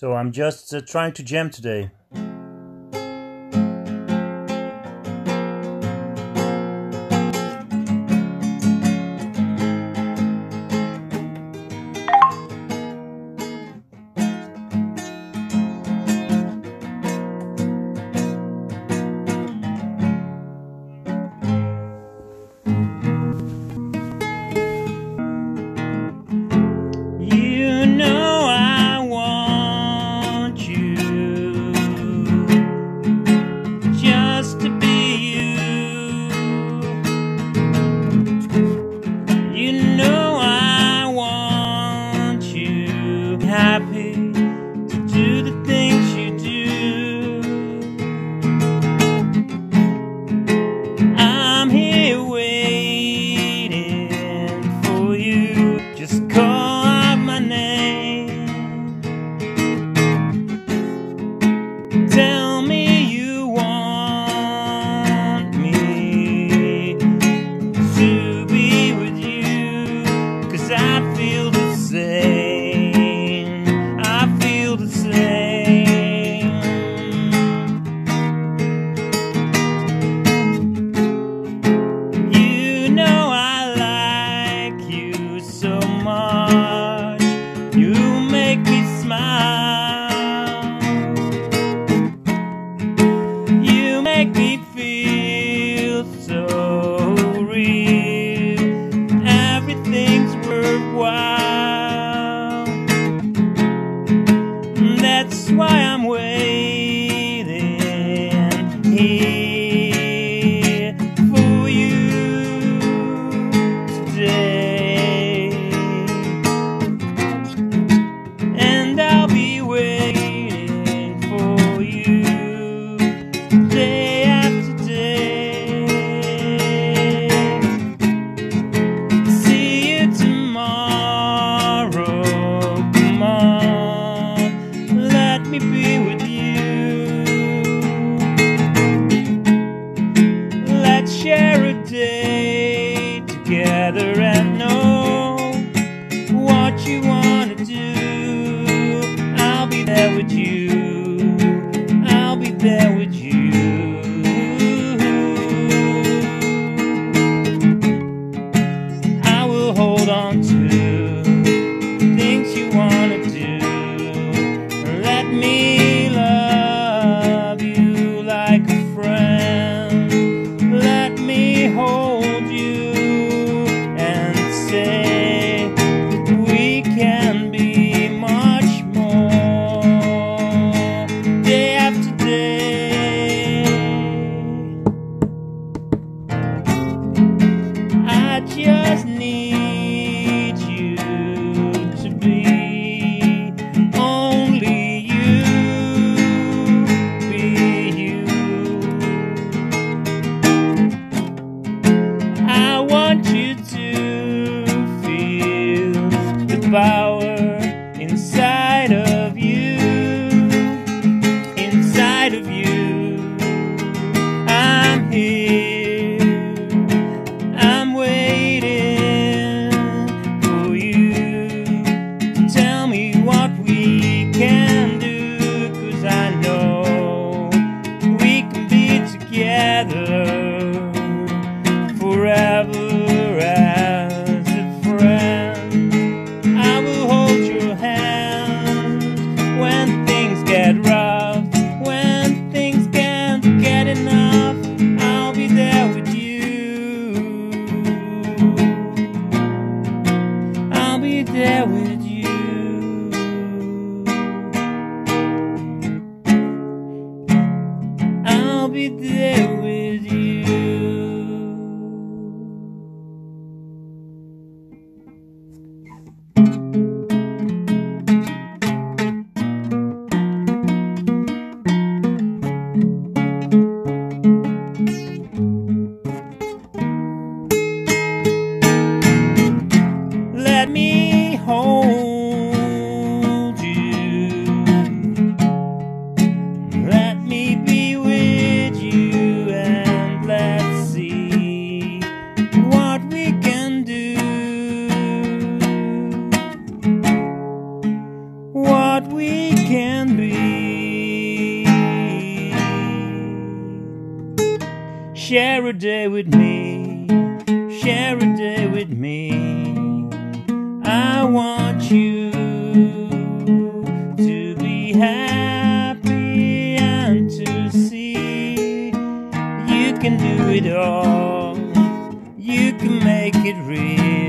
So I'm just uh, trying to jam today. happy. smile. know what you wanna do. I'll be there with you. I'll be there with you. knee. be there. Share a day with me, share a day with me. I want you to be happy and to see you can do it all, you can make it real.